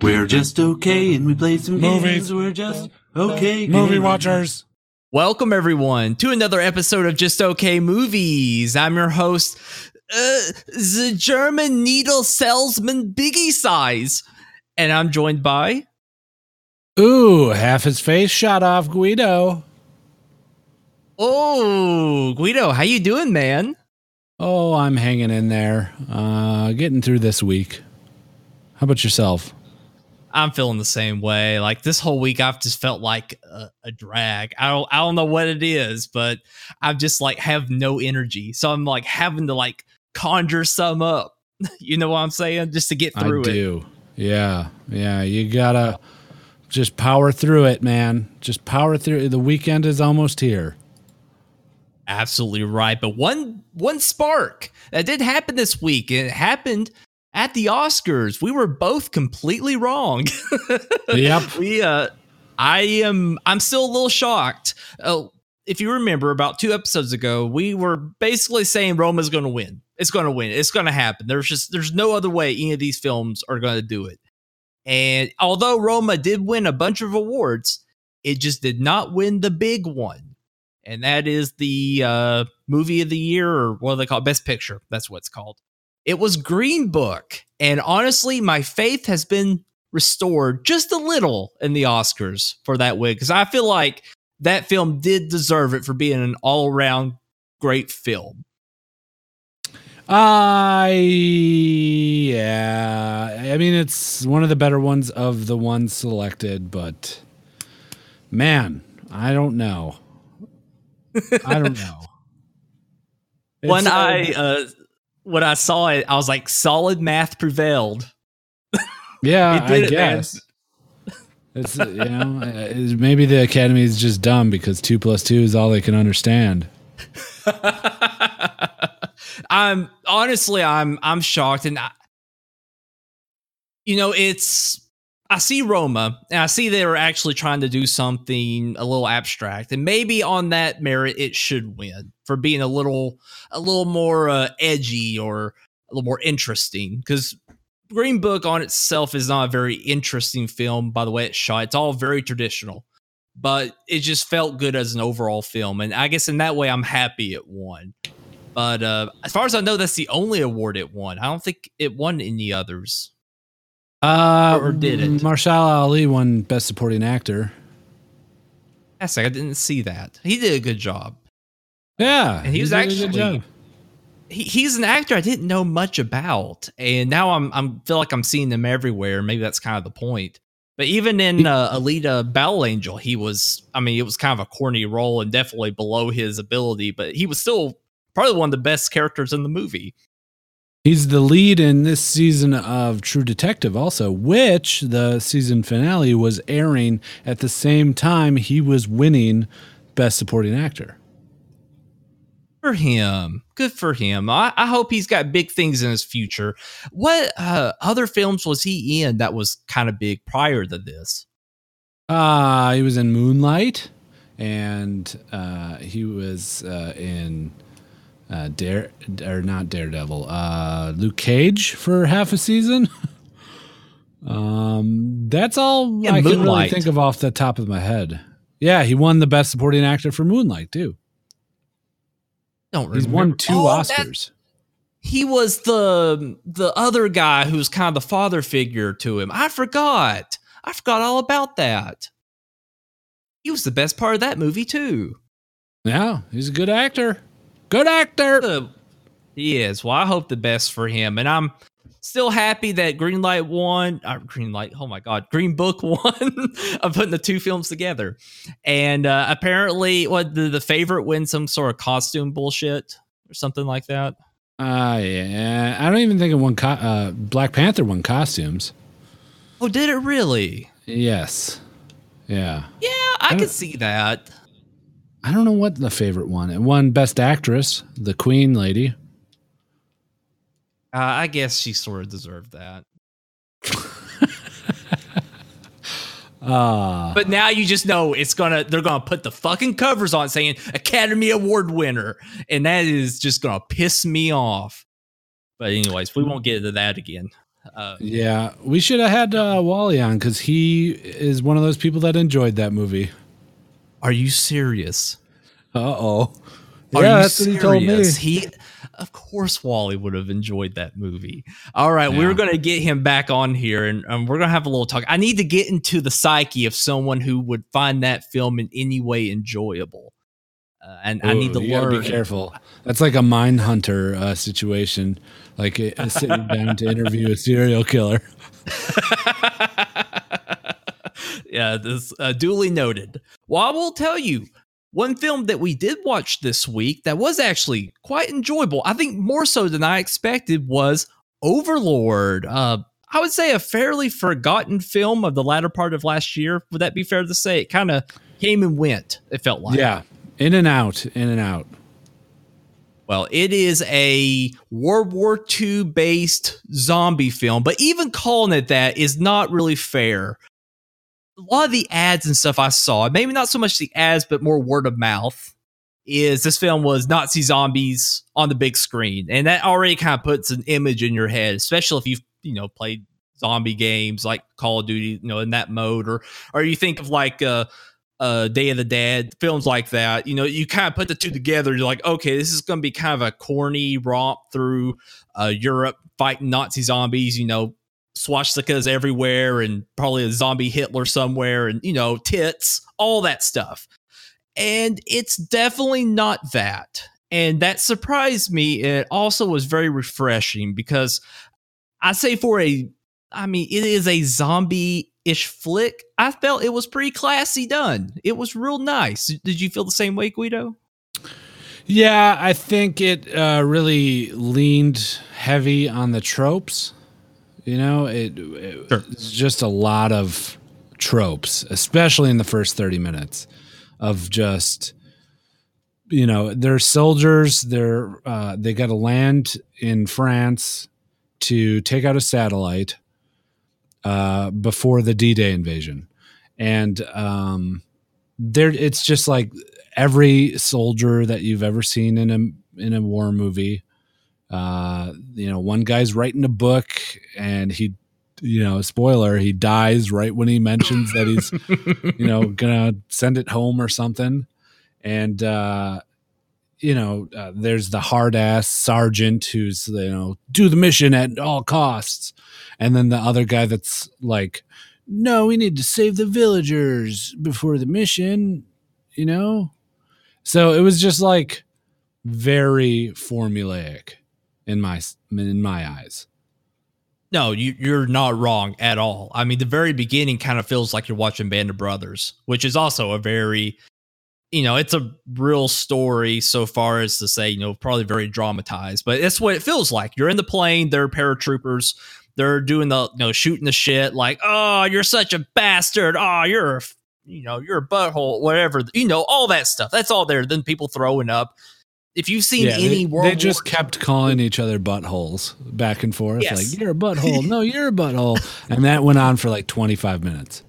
We're just okay, and we play some Movies. games. We're just okay. Movie games. watchers. Welcome everyone to another episode of Just Okay Movies. I'm your host, uh, the German needle salesman Biggie Size, and I'm joined by. Ooh, half his face shot off Guido. Oh, Guido, how you doing, man? Oh, I'm hanging in there. Uh, getting through this week. How about yourself? I'm feeling the same way. Like this whole week, I've just felt like a, a drag. I don't, I don't know what it is, but I've just like have no energy. So I'm like having to like conjure some up. You know what I'm saying? Just to get through I it. do. Yeah, yeah. You gotta just power through it, man. Just power through. The weekend is almost here. Absolutely right. But one one spark that did happen this week. It happened at the Oscars. We were both completely wrong. Yep. we uh I am I'm still a little shocked. Oh, if you remember about two episodes ago, we were basically saying Roma's gonna win. It's gonna win. It's gonna happen. There's just there's no other way any of these films are gonna do it. And although Roma did win a bunch of awards, it just did not win the big one. And that is the uh movie of the year, or what do they call it? Best picture. That's what it's called. It was Green Book. And honestly, my faith has been restored just a little in the Oscars for that win because I feel like that film did deserve it for being an all around great film. I yeah. I mean, it's one of the better ones of the ones selected, but man, I don't know. I don't know. when It's, uh, I uh, when I saw it, I was like, solid math prevailed. yeah, I it, guess it's uh, you know uh, it's- maybe the academy is just dumb because two plus two is all they can understand. I'm honestly, I'm I'm shocked, and I, you know, it's I see Roma, and I see they were actually trying to do something a little abstract, and maybe on that merit, it should win for being a little a little more uh, edgy or a little more interesting. Because Green Book on itself is not a very interesting film by the way it's shot. It's all very traditional. But it just felt good as an overall film. And I guess in that way, I'm happy it won. But uh, as far as I know, that's the only award it won. I don't think it won any others. Uh, Or did it? Mahershala Ali won Best Supporting Actor. Yes, I didn't see that. He did a good job. Yeah, And he was a good actually-. He, he's an actor I didn't know much about, and now I'm I'm feel like I'm seeing him everywhere. Maybe that's kind of the point. But even in uh, Alita Battle Angel, he was. I mean, it was kind of a corny role and definitely below his ability, but he was still probably one of the best characters in the movie. He's the lead in this season of True Detective, also, which the season finale was airing at the same time he was winning Best Supporting Actor. for him. Good for him. I, I hope he's got big things in his future. What uh, other films was he in that was kind of big prior to this? Uh, he was in Moonlight, and uh, he was uh, in uh, Dare or not Daredevil, uh, Luke Cage for half a season. um, that's all Yeah, I can really think of off the top of my head. Yeah, he won the Best Supporting Actor for Moonlight too. Don't He's remember. won two Oh, that- Oscars. he was the the other guy who's kind of the father figure to him. I forgot. I forgot all about that. He was the best part of that movie too. Yeah, he's a good actor. Good actor. Uh, he is. Well, I hope the best for him, and I'm still happy that Greenlight won. Uh, Greenlight. Oh my God, Green Book won. of putting the two films together, and uh, apparently, what the, the favorite win some sort of costume bullshit or something like that. Uh, yeah. I don't even think it won. Co- uh, Black Panther won costumes. Oh, did it really? Yes. Yeah. Yeah, I don't- could see that. I don't know what the favorite one. It won Best Actress, the Queen lady. Uh, I guess she sort of deserved that. Uh, But now you just know it's gonna they're gonna put the fucking covers on saying Academy Award winner, and that is just gonna piss me off. But anyways, we won't get into that again. Uh, Yeah, we should have had uh, Wally on because he is one of those people that enjoyed that movie. Are you serious? Uh oh. Are yeah, you that's what he told me. serious? He, of course, Wally would have enjoyed that movie. All right, Yeah. we're going to get him back on here, and um, we're going to have a little talk. I need to get into the psyche of someone who would find that film in any way enjoyable, uh, and I need to Ooh, learn. Be careful. That's like a mind hunter uh, situation, like uh, sitting down to interview a serial killer. yeah, this uh, duly noted. Well, I will tell you one film that we did watch this week that was actually quite enjoyable. I think more so than I expected was Overlord. Uh, I would say a fairly forgotten film of the latter part of last year. Would that be fair to say? It kind of came and went. It felt like. Yeah, in and out, in and out. Well, it is a World War II based zombie film, but even calling it that is not really fair. A lot of the ads and stuff I saw, maybe not so much the ads, but more word of mouth, is this film was Nazi zombies on the big screen. And that already kind of puts an image in your head, especially if you've, you know, played zombie games like Call of Duty, you know, in that mode, or or you think of like uh uh, Day of the Dead, films like that. You know, you kind of put the two together. You're like, okay, this is going to be kind of a corny romp through uh, Europe fighting Nazi zombies. You know, swastikas everywhere, and probably a zombie Hitler somewhere, and you know, tits, all that stuff. And it's definitely not that. And that surprised me. It also was very refreshing because I say for a, I mean, it is a zombie ish flick. I felt it was pretty classy done. It was real nice. Did you feel the same way, Guido? Yeah, I think it uh, really leaned heavy on the tropes. You know, it, it Sure. it's just a lot of tropes, especially in the first 30 minutes of just you know, they're soldiers, they're uh, they got to land in France to take out a satellite uh, before the D-Day invasion. And um there it's just like every soldier that you've ever seen in a in a war movie. Uh, you know, one guy's writing a book and he, you know, spoiler, he dies right when he mentions that he's, you know, gonna send it home or something. And uh, you know, uh, there's the hard ass sergeant who's you know do the mission at all costs, and then the other guy that's like, no, we need to save the villagers before the mission. You know, so it was just like very formulaic in my in my eyes. No, you, you're not wrong at all. I mean, the very beginning kind of feels like you're watching Band of Brothers, which is also a very, you know, it's a real story so far as to say, you know, probably very dramatized, but it's what it feels like. You're in the plane, they're paratroopers, they're doing the, you know, shooting the shit like, oh, you're such a bastard. Oh, you're, you know, you're a butthole, whatever, you know, all that stuff. That's all there. Then people throwing up. If you've seen Yeah, any they, World they just War kept calling each other buttholes back and forth. Yes. Like you're a butthole. No, you're a butthole. And that went on for like 25 minutes.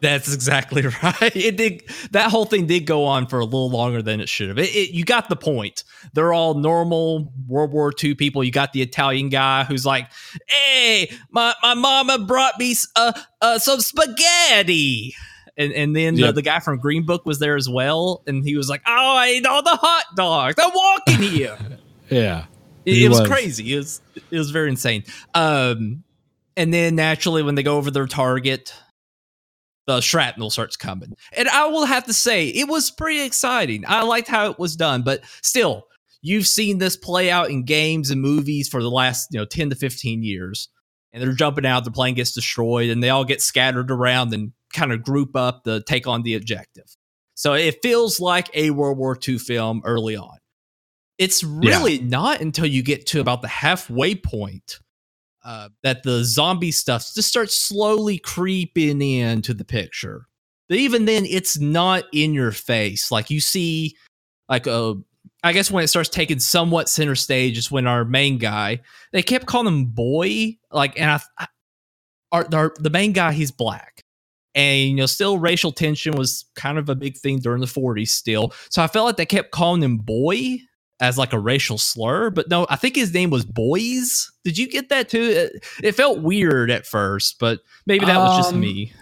That's exactly right. It did. That whole thing did go on for a little longer than it should have. It, it- you got the point. They're all normal World War II people. You got the Italian guy who's like, "Hey, my, my mama brought me uh, uh, some spaghetti," and and then the, Yep. the guy from Green Book was there as well, and he was like, "Oh, I ate all the hot dogs. I'm walking here." Yeah. It, it was, was. crazy. It was it was very insane. Um, and then naturally, when they go over their target, the shrapnel starts coming. And I will have to say, it was pretty exciting. I liked how it was done, but still, you've seen this play out in games and movies for the last you know ten to fifteen years. And they're jumping out, the plane gets destroyed, and they all get scattered around and kind of group up to take on the objective. So it feels like a World War II film early on. It's really not until you get to about the halfway point uh, that the zombie stuff just starts slowly creeping into the picture. But even then, it's not in your face. Like you see, like a, I guess when it starts taking somewhat center stage is when our main guy. They kept calling him boy, like, and I, I our, our the main guy he's black, and you know, still racial tension was kind of a big thing during the '40s. Still, so I felt like they kept calling him boy as like a racial slur, but no, I think his name was Boyce. Did you get that too? It, it felt weird at first, but maybe that was just Um, me.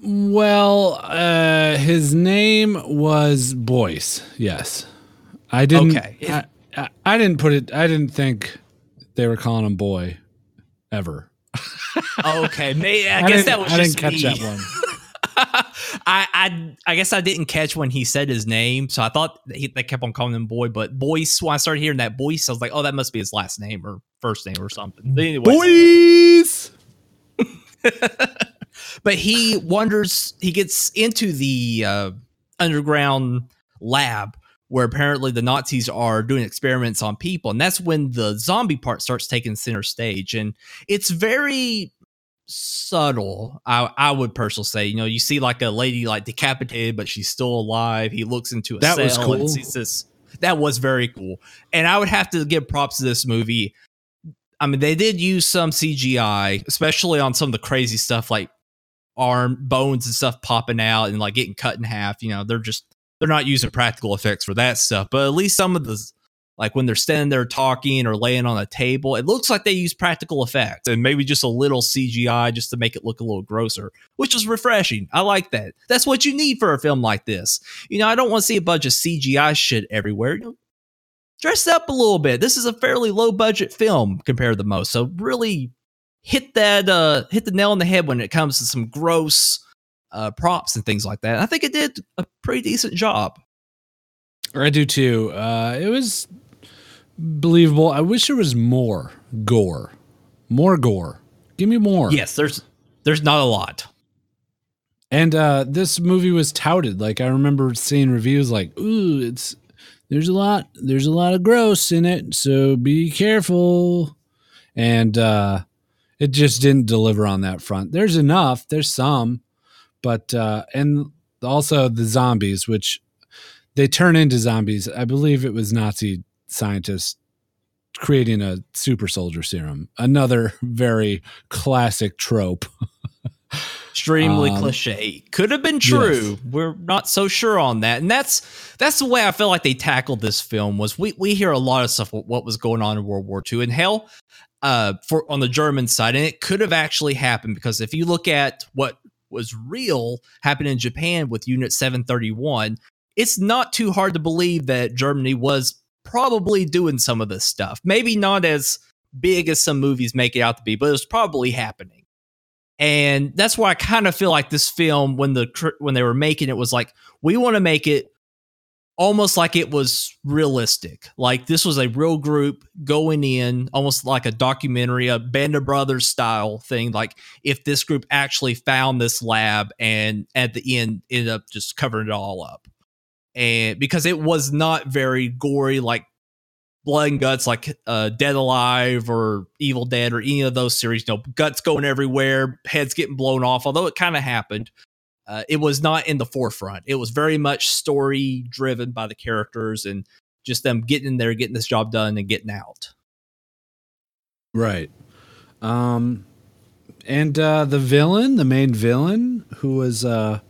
Well, uh, his name was Boyce. Yes, I didn't. Okay. I, I, I didn't put it. I didn't think they were calling him boy ever. Okay, may, I, I guess that was I didn't catch me. that one. I, I I guess I didn't catch when he said his name, so I thought he, they kept on calling him boy. But Boyce, when I started hearing that Boyce, I was like, oh, that must be his last name or first name or something. But anyways, but he wonders he gets into the uh, underground lab where apparently the nazis are doing experiments on people and that's when the zombie part starts taking center stage and it's very subtle i, I would personally say you know you see like a lady like decapitated but she's still alive he looks into a That was cell and cool. sees this that was very cool and i would have to give props to this movie I mean, they did use some CGI, especially on some of the crazy stuff like arm bones and stuff popping out and like getting cut in half. You know, they're just they're not using practical effects for that stuff. But at least some of the like when they're standing there talking or laying on a table, it looks like they use practical effects and maybe just a little CGI just to make it look a little grosser, which is refreshing. I like that. That's what you need for a film like this. You know, I don't want to see a bunch of CGI shit everywhere. You know, dress up a little bit. This is a fairly low budget film compared to most. So really hit that uh hit the nail on the head when it comes to some gross uh props and things like that. I think it did a pretty decent job. I do too. Uh, it was believable. I wish there was more gore, more gore. Give me more. Yes, there's there's not a lot. And uh, this movie was touted. Like I remember seeing reviews like, "Ooh, it's there's a lot there's a lot of gross in it, so be careful." And uh, it just didn't deliver on that front. There's enough. There's some, but uh, and also the zombies, which they turn into zombies. I believe it was Nazi scientists creating a super soldier serum. Another very classic trope. Extremely Um, cliche. Could have been true. We're not so sure on that. And that's that's the way I feel like they tackled this film was we we hear a lot of stuff what what was going on in World War II. And hell, uh for on the German side, and it could have actually happened because if you look at what was real happened in Japan with Unit 731, it's not too hard to believe that Germany was probably doing some of this stuff. Maybe not as big as some movies make it out to be, but it was probably happening. And that's why I kind of feel like this film, when the when they were making it, was like we want to make it almost like it was realistic. Like this was a real group going in, almost like a documentary, a Band of Brothers style thing. Like if this group actually found this lab and at the end ended up just covering it all up, and because it was not very gory, like blood and guts like uh, Dead Alive or Evil Dead or any of those series. You know, guts going everywhere, heads getting blown off. Although it kind of happened, uh, it was not in the forefront. It was very much story driven by the characters and just them getting in there, getting this job done, and getting out. Right. Um and uh the villain, the main villain who was uh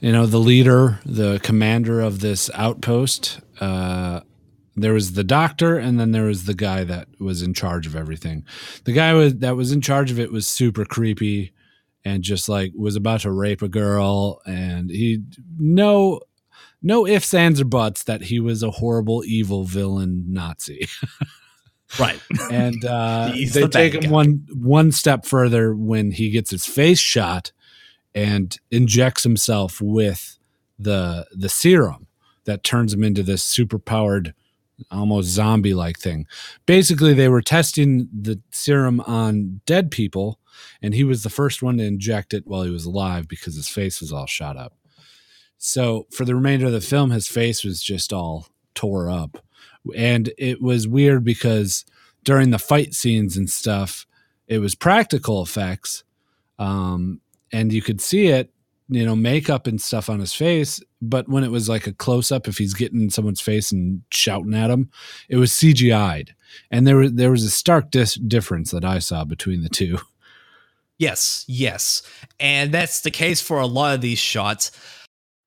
you know, the leader, the commander of this outpost, uh there was the doctor and then there was the guy that was in charge of everything. The guy was, that was in charge of it was super creepy and just like was about to rape a girl and he no no ifs ands or buts that he was a horrible evil villain Nazi. Right. and uh, they the take him guy. one one step further when he gets his face shot and injects himself with the the serum that turns him into this super powered almost zombie like thing. Basically they were testing the serum on dead people and he was the first one to inject it while he was alive because his face was all shot up. So for the remainder of the film his face was just all tore up. And it was weird because during the fight scenes and stuff it was practical effects um, and you could see it you know makeup and stuff on his face but when it was like a close up if he's getting in someone's face and shouting at him it was cgi'd and there was there was a stark dis- difference that i saw between the two Yes, yes. And that's the case for a lot of these shots.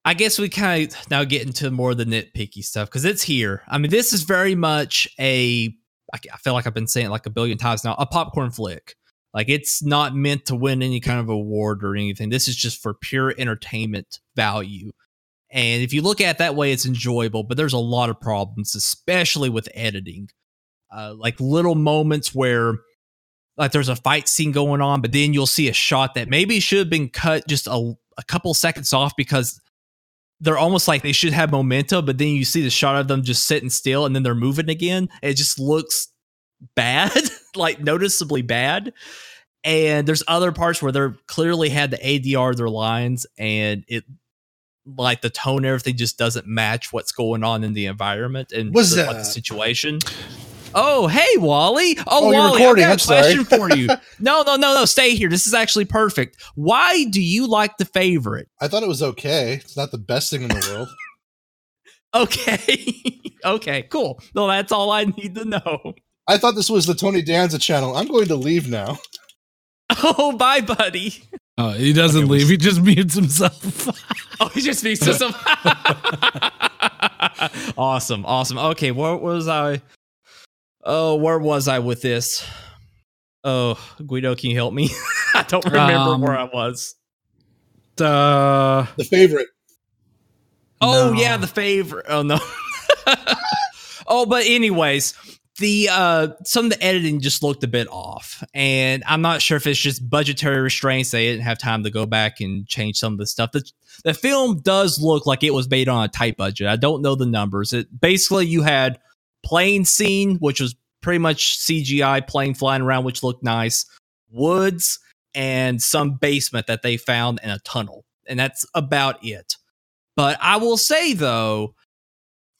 I guess we kind of now get into more of the nitpicky stuff because it's here. I mean, this is very much a i feel like I've been saying it like a billion times now. A popcorn flick. Like it's not meant to win any kind of award or anything. This is just for pure entertainment value. And if you look at it that way, it's enjoyable. But there's a lot of problems, especially with editing. Uh, like little moments where like there's a fight scene going on, but then you'll see a shot that maybe should have been cut just a, a couple seconds off because they're almost like they should have momentum, but then you see the shot of them just sitting still and then they're moving again. It just looks bad, like noticeably bad. And there's other parts where they're clearly had the ADR their lines and it like the tone everything just doesn't match what's going on in the environment and the, like, the situation. Oh, hey, Wally. Oh, Oh, Wally. I'm got a question for you. no, no, no, no. Stay here. This is actually perfect. Why do you like the favorite? I thought it was okay. It's not the best thing in the world. Okay. okay, cool. No, that's all I need to know. I thought this was the Tony Danza channel. I'm going to leave now. Oh, bye, buddy. Oh, he doesn't Okay, leave. He just mutes himself. Oh, he just speaks to some. awesome, awesome. Okay, where was I? Oh, where was I with this? Oh, Guido, can you help me? I don't remember Um, where I was. uh, The favorite. Oh No. yeah, the favorite. Oh no. oh, but anyways, the uh some of the editing just looked a bit off. And I'm not sure if it's just budgetary restraints. They didn't have time to go back and change some of the stuff. The, the film does look like it was made on a tight budget. I don't know the numbers. It basically you had plane scene, which was pretty much CGI plane flying around, which looked nice, woods, and some basement that they found in a tunnel. And that's about it. But I will say though,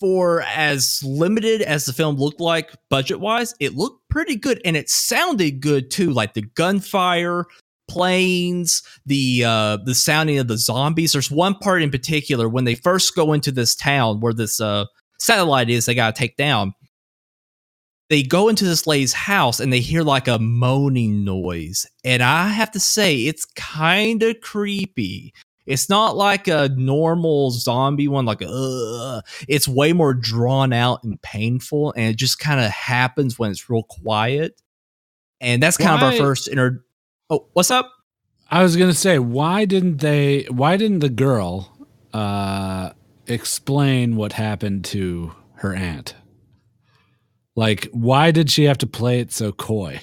for as limited as the film looked like budget wise, it looked pretty good and it sounded good too. Like the gunfire, planes, the uh the sounding of the zombies. There's one part in particular when they first go into this town where this uh satellite is they gotta take down. They go into this lady's house and they hear like a moaning noise. And I have to say, it's kind of creepy. It's not like a normal zombie one, like uh it's way more drawn out and painful, and it just kind of happens when it's real quiet. And that's kind of our first inter. Oh, what's up? I was gonna say, why didn't they? Why didn't the girl uh, explain what happened to her aunt? Like, why did she have to play it so coy?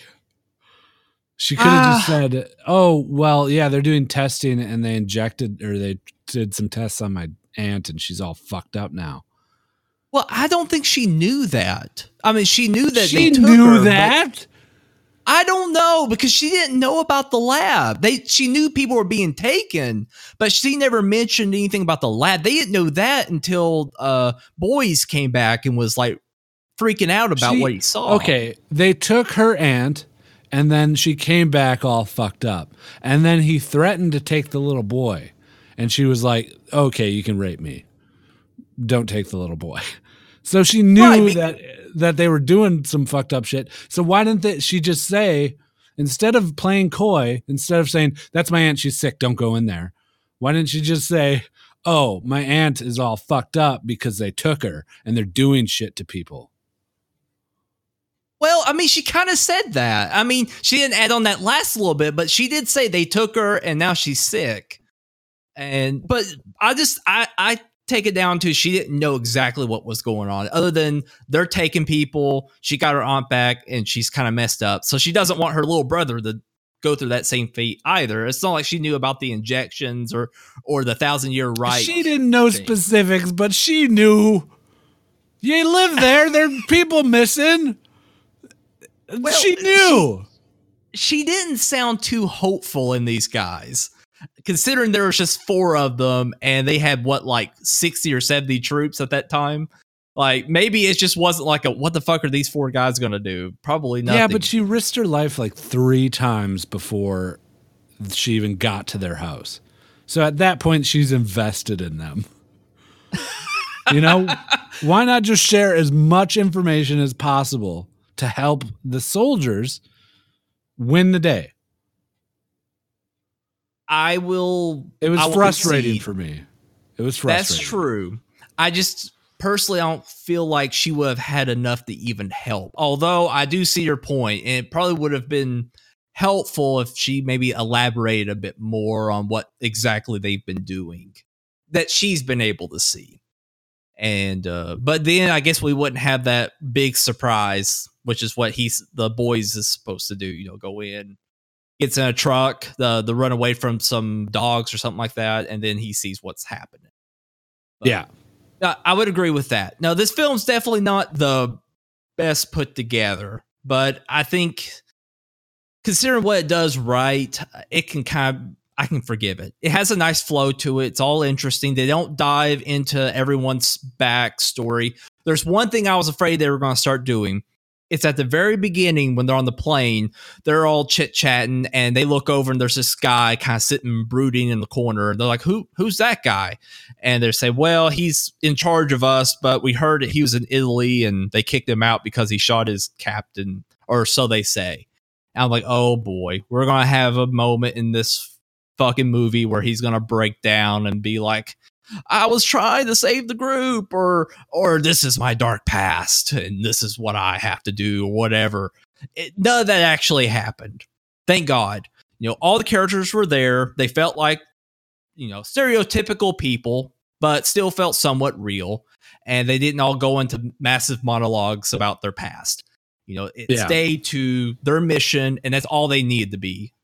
She could have just Ah. said, "Oh, well, yeah, they're doing testing, and they injected or they did some tests on my aunt, and she's all fucked up now." Well, I don't think she knew that. I mean, she knew that she they took knew her, that. I don't know because she didn't know about the lab. They she knew people were being taken, but she never mentioned anything about the lab. They didn't know that until uh Boyce came back and was like freaking out about She- what he saw. Okay, they took her aunt, and then she came back all fucked up, and then he threatened to take the little boy, and she was like, "Okay, you can rape me. Don't take the little boy." So she knew Right, be- that that they were doing some fucked up shit. So why didn't they, she just say instead of playing coy, instead of saying that's my aunt, she's sick, don't go in there. Why didn't she just say, "Oh, my aunt is all fucked up because they took her and they're doing shit to people." Well, I mean, she kind of said that. I mean, she didn't add on that last little bit, but she did say they took her and now she's sick. And but I just I I take it down to she didn't know exactly what was going on, other than they're taking people. She got her aunt back and she's kind of messed up, so she doesn't want her little brother to go through that same fate either. It's not like she knew about the injections or or the thousand year right. She didn't know thing. specifics, but she knew. You live there. There are people missing. Well, she knew. she didn't sound too hopeful in these guys considering there was just four of them and they had what like 60 or 70 troops at that time like maybe it just wasn't like a what the fuck are these four guys gonna do probably nothing yeah, but she risked her life like three times before she even got to their house. So at that point, she's invested in them. you know, why not just share as much information as possible to help the soldiers win the day? i will It was will frustrating concede. for me. It was frustrating. That's true. I just personally I don't feel like she would have had enough to even help. Although I do see your point, and it probably would have been helpful if she maybe elaborated a bit more on what exactly they've been doing that she's been able to see. And uh but then I guess we wouldn't have that big surprise, which is what he's the Boyce is supposed to do, you know, go in, gets in a truck, the the run away from some dogs or something like that, and then he sees what's happening. But- Yeah. I would agree with that. Now, this film's definitely not the best put together, but I think considering what it does right, it can kind of I can forgive it. It has a nice flow to it. It's all interesting. They don't dive into everyone's backstory. There's one thing I was afraid they were going to start doing. It's at the very beginning when they're on the plane, they're all chit chatting and they look over and there's this guy kind of sitting brooding in the corner. And They're like, Who who's that guy? And they say, Well, he's in charge of us, but we heard that he was in Italy and they kicked him out because he shot his captain, or so they say. And I'm like, oh boy, we're gonna have a moment in this fucking movie where he's gonna break down and be like, I was trying to save the group, or or this is my dark past, and this is what I have to do, or whatever. It, none of that actually happened. Thank God. You know, all the characters were there. They felt like, you know, stereotypical people, but still felt somewhat real. And they didn't all go into massive monologues about their past. You know, it Yeah. stayed to their mission, and that's all they needed to be.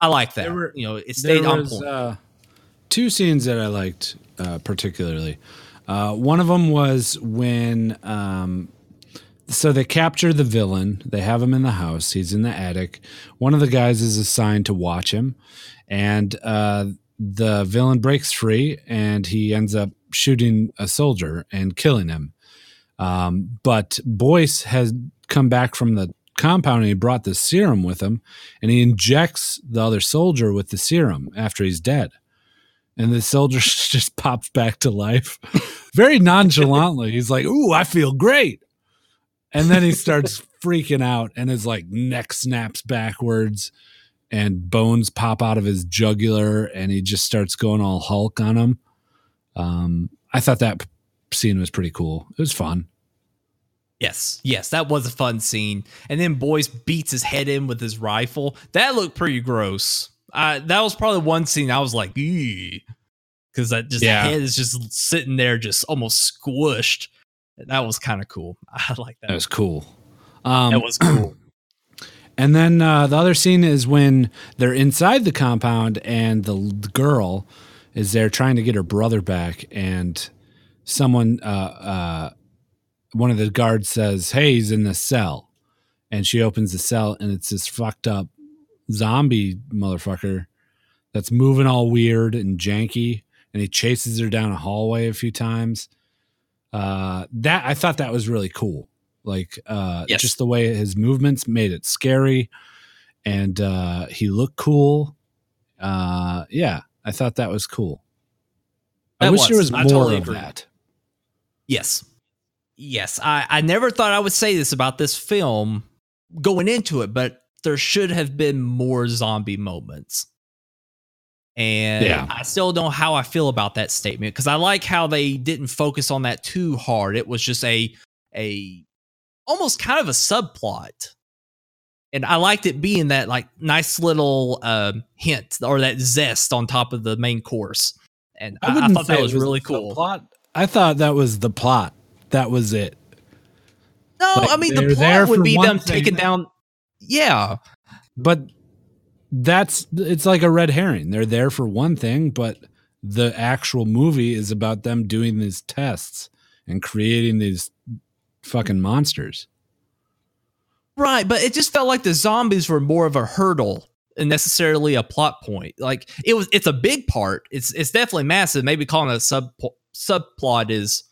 I like that. Were- you know, it stayed there on was point. uh, two scenes that I liked uh, particularly. Uh, one of them was when, um, so they capture the villain. They have him in the house. He's in the attic. One of the guys is assigned to watch him, and uh, the villain breaks free, and he ends up shooting a soldier and killing him. Um, but Boyce has come back from the compound and he brought the serum with him and he injects the other soldier with the serum after he's dead. And the soldier just pops back to life very nonchalantly. He's like, Ooh, I feel great. And then he starts freaking out and his like neck snaps backwards and bones pop out of his jugular and he just starts going all Hulk on him. Um, I thought that scene was pretty cool. It was fun. Yes, yes, that was a fun scene. And then Boyce beats his head in with his rifle. That looked pretty gross. Uh, that was probably one scene I was like, because that just Yeah. head is just sitting there, just almost squished. That was kind of cool. I like that. That was cool. Um, that was cool. And then uh, the other scene is when they're inside the compound and the, l- girl is there trying to get her brother back, and someone, uh, uh, one of the guards says, "Hey, he's in the cell," and she opens the cell, and it's this fucked up zombie motherfucker that's moving all weird and janky, and he chases her down a hallway a few times. Uh, that I thought that was really cool. Like uh, Yes. just the way his movements made it scary, and uh, he looked cool. Uh, yeah, I thought that was cool. I That wish there was. was I more totally of agree. that. Yes. Yes. I, I never thought I would say this about this film going into it, but there should have been more zombie moments. And Yeah. I still don't know how I feel about that statement because I like how they didn't focus on that too hard. It was just a a almost kind of a subplot. And I liked it being that like nice little um, hint or that zest on top of the main course. And I, I wouldn't thought that was, was really cool. Plot. I thought that was the plot. That was it. No, Like, I mean the plot would be them taking down. Yeah, But that's it's like a red herring. They're there for one thing, but the actual movie is about them doing these tests and creating these fucking monsters. right. But it just felt like the zombies were more of a hurdle and necessarily a plot point. Like it was, it's a big part. It's it's definitely massive. Maybe calling it a sub subplot is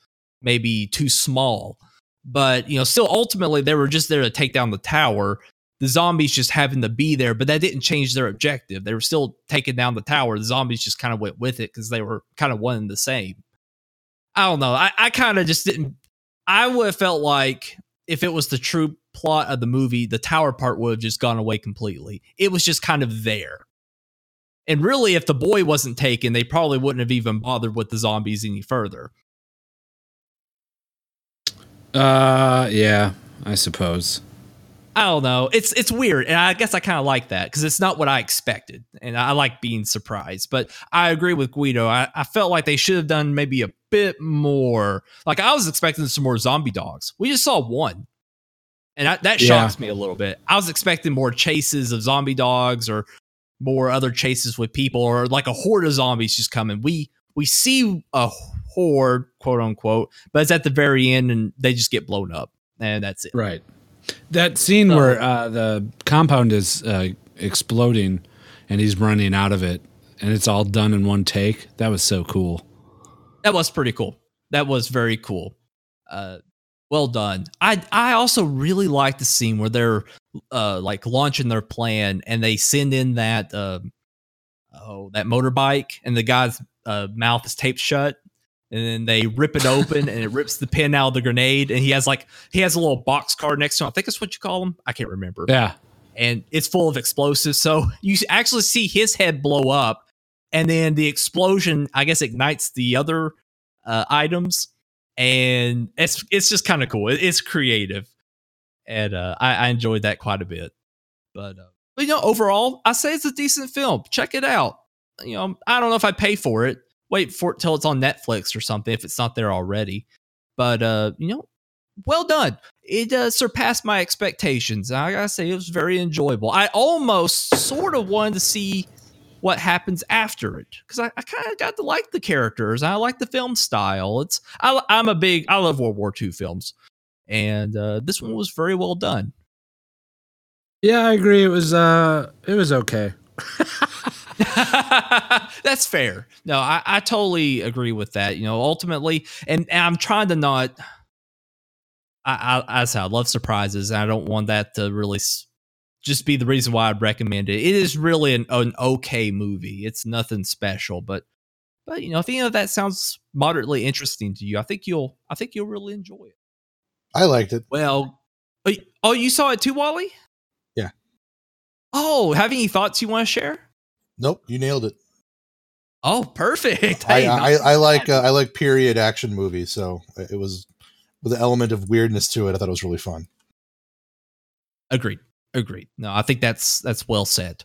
maybe too small. But you know, still ultimately they were just there to take down the tower. The zombies just having to be there, but that didn't change their objective. They were still taking down the tower. The zombies just kind of went with it because they were kind of one and the same. I don't know. I, I kind of just didn't. I would have felt like if it was the true plot of the movie, the tower part would have just gone away completely. It was just kind of there. And really, if the boy wasn't taken, they probably wouldn't have even bothered with the zombies any further. Uh, yeah, I suppose. I don't know. It's it's weird, and I guess I kind of like that because it's not what I expected, and I like being surprised. But I agree with Guido. I, I felt like they should have done maybe a bit more. Like I was expecting some more zombie dogs. We just saw one, and I, that Yeah. shocks me a little bit. I was expecting more chases of zombie dogs or more other chases with people or like a horde of zombies just coming. We we see a horde, quote unquote, but it's at the very end, and they just get blown up, and that's it. Right. That scene where uh, the compound is uh, exploding and he's running out of it and it's all done in one take. That was so cool. that was pretty cool. That was very cool. Uh, well done. I I also really like the scene where they're uh like launching their plan and they send in that uh, oh that motorbike and the guy's uh, mouth is taped shut and then they rip it open and it rips the pin out of the grenade and he has like he has a little box car next to him. I think that's what you call them. I can't remember Yeah. and it's full of explosives. So you actually see his head blow up, and then the explosion, I guess, ignites the other uh, items, and it's it's just kind of cool. It- it's creative, and uh, I, I enjoyed that quite a bit. But uh, but you know, overall, I say it's a decent film. Check it out. You know, I don't know if I pay for it. Wait for till it's on Netflix or something if it's not there already. But uh, you know, well done. It uh, surpassed my expectations. I gotta say, it was very enjoyable. I almost sort of wanted to see what happens after it because I, I kind of got to like the characters. I like the film style. It's I, I'm a big I love World War II films, and uh, this one was very well done. Yeah, I agree. It was uh it was okay. That's fair. No, I, I totally agree with that. You know, ultimately, and, and I'm trying to not. I, I, I say I love surprises, and I don't want that to really s- just be the reason why I'd recommend it. It is really an, an okay movie. It's nothing special, but but you know, if any of that sounds moderately interesting to you, I think you'll I think you'll really enjoy it. I liked it. Well, oh, oh, you saw it too, Wally? Yeah. Oh, have any thoughts you want to share? Nope, you nailed it. Oh, perfect. I, Hey, I, not I too like uh, I like period action movies, so it was with the element of weirdness to it. I thought it was really fun. Agreed. Agreed. No, I think that's that's well said.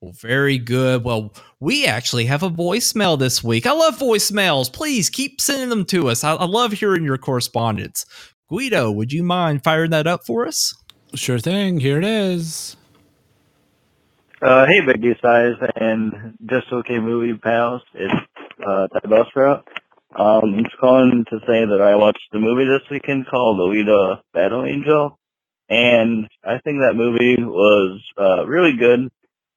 Well, very good. Well, we actually have a voicemail this week. I love voicemails. Please keep sending them to us. I, I love hearing your correspondence. Guido, would you mind firing that up for us? Sure thing. Here it is. Uh, hey, Big D Size and Just Okay Movie Pals. It's uh, Ty Buzzsprout. Um, I'm just calling to say that I watched the movie this weekend called Alita Battle Angel, and I think that movie was uh, really good.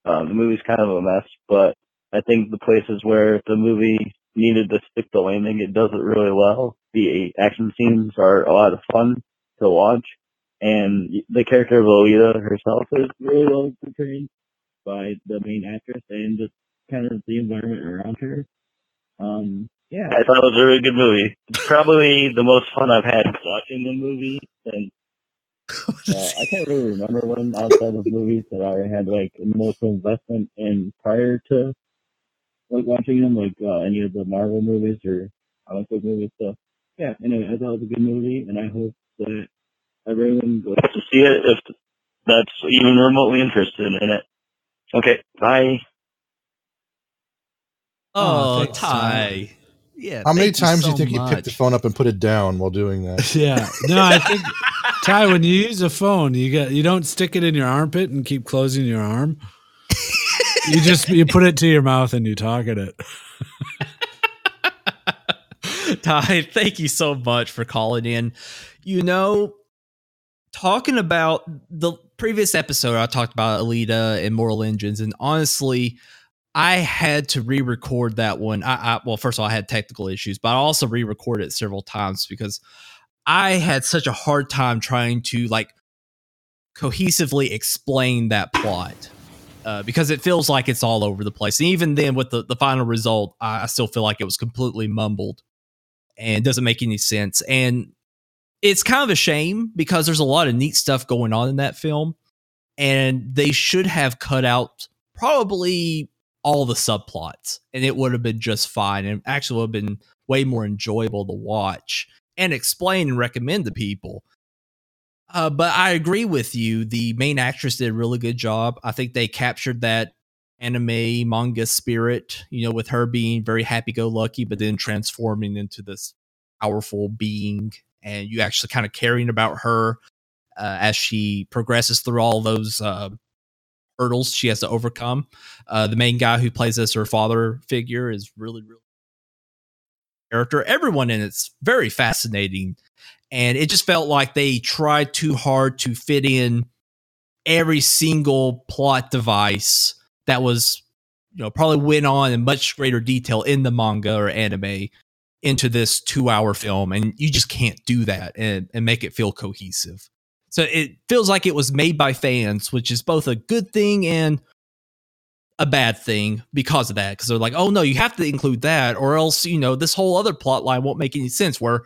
Um, the movie's kind of a mess, but I think the places where the movie needed to stick the landing, it does it really well. The action scenes are a lot of fun to watch, and the character of Alita herself is really well portrayed by the main actress and just kind of the environment around her. Um, yeah, I thought it was a really good movie. Probably the most fun I've had watching the movie since uh, I can't really remember when outside of movies that I had like emotional investment in prior to like watching them, like uh, any of the Marvel movies or comic book movies. So yeah, anyway, I thought it was a good movie, and I hope that everyone goes to see it if that's even remotely interested in it. Okay, bye. Oh, Oh, thanks, Ty. Yeah. How many thank times do so you think you picked the much. phone up and put it down while doing that? Yeah. No, I think Ty, when you use a phone, you get you don't stick it in your armpit and keep closing your arm. you just you put it to your mouth and you talk at it. Ty, thank you so much for calling in. You know, talking about the previous episode, I talked about Alita and Mortal Engines, and honestly, I had to re-record that one. I, I well, first of all, I had technical issues, but I also re-recorded it several times because I had such a hard time trying to like cohesively explain that plot. Uh, because it feels like it's all over the place. And even then, with the, the final result, I, I still feel like it was completely mumbled and doesn't make any sense. And it's kind of a shame because there's a lot of neat stuff going on in that film. And they should have cut out probably all the subplots and it would have been just fine and actually would have been way more enjoyable to watch and explain and recommend to people. Uh, but I agree with you. The main actress did a really good job. I think they captured that anime manga spirit, you know, with her being very happy go lucky, but then transforming into this powerful being. And you actually kind of caring about her uh, as she progresses through all those uh, hurdles she has to overcome. Uh, the main guy who plays as her father figure is really, really character. Everyone in it's very fascinating, and it just felt like they tried too hard to fit in every single plot device that was, you know, probably went on in much greater detail in the manga or anime into this two-hour film, and you just can't do that and, and make it feel cohesive. So it feels like it was made by fans, which is both a good thing and a bad thing because of that. Because they're like, oh no, you have to include that, or else you know this whole other plot line won't make any sense. Where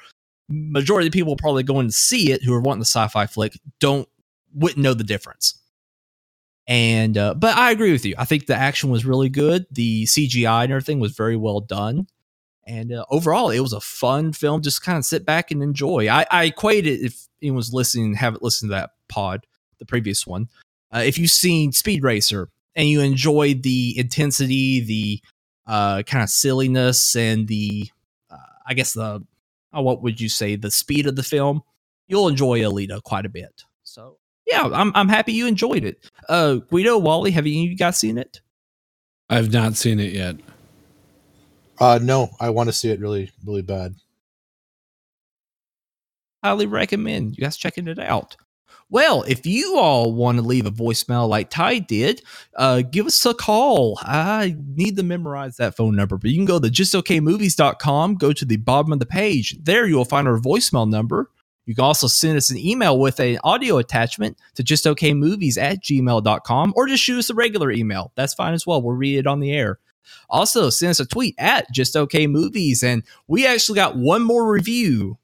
majority of people probably going to see it who are wanting the sci-fi flick don't wouldn't know the difference. And uh, but I agree with you. I think the action was really good. The CGI and everything was very well done. And uh, overall, it was a fun film. Just kind of sit back and enjoy. I, I equate it if anyone's listening, haven't listened to that pod, the previous one. Uh, if you've seen Speed Racer and you enjoyed the intensity, the uh, kind of silliness, and the, uh, I guess the, uh, what would you say, the speed of the film, you'll enjoy Alita quite a bit. So yeah, I'm I'm happy you enjoyed it. Uh, Guido, Wally, have you, you guys seen it? I've not seen it yet. Uh, no, I want to see it really, really bad. highly recommend you guys checking it out. Well, if you all want to leave a voicemail like Ty did, uh, give us a call. I need to memorize that phone number, but you can go to justokmovies.com, go to the bottom of the page. There you will find our voicemail number. You can also send us an email with an audio attachment to justokmovies at gmail.com or just shoot us a regular email. That's fine as well. We'll read it on the air. Also, send us a tweet at Just Okay Movies. And we actually got one more review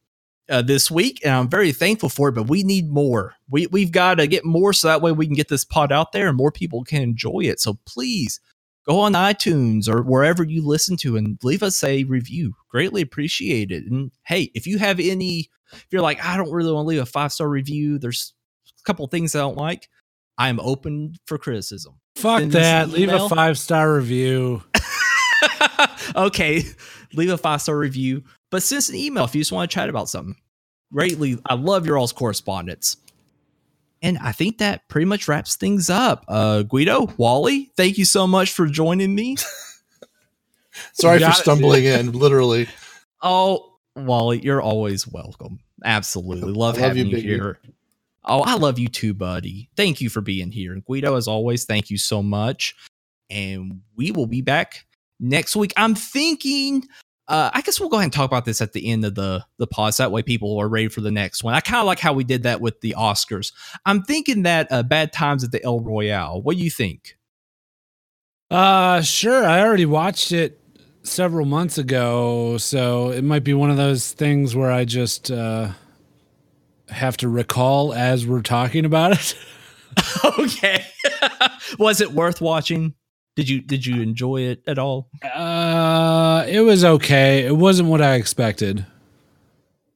uh, this week, and I'm very thankful for it. But we need more. We we've got to get more, so that way we can get this pod out there and more people can enjoy it. So please go on iTunes or wherever you listen to and leave us a review. Greatly appreciate it. And hey, if you have any, if you're like, I don't really want to leave a five star review, there's a couple things I don't like. I am open for criticism. Fuck that. an Leave a five star review. okay, leave a five star review, but send us an email if you just want to chat about something. Greatly, I love your all's correspondence. And I think that pretty much wraps things up. Uh, Guido, Wally, thank you so much for joining me. Sorry for got it, stumbling in, literally. Oh, Wally, you're always welcome. Absolutely. Love, love having you, you, Biggie. here. Oh, I love you too, buddy. Thank you for being here. And Guido, as always, thank you so much. And we will be back next week. I'm thinking, uh, I guess we'll go ahead and talk about this at the end of the, the pause. That way people are ready for the next one. I kind of like how we did that with the Oscars. I'm thinking that uh, Bad Times at the El Royale. What do you think? Uh, sure. I already watched it several months ago, so it might be one of those things where I just uh, have to recall as we're talking about it. okay. Was it worth watching? Did you did you enjoy it at all? Uh, it was okay. It wasn't what I expected.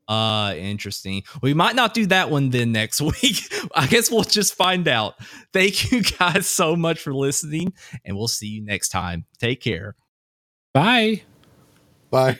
Uh, interesting. We might not do that one then next week. I guess we'll just find out. Thank you guys so much for listening, and we'll see you next time. Take care. Bye. Bye.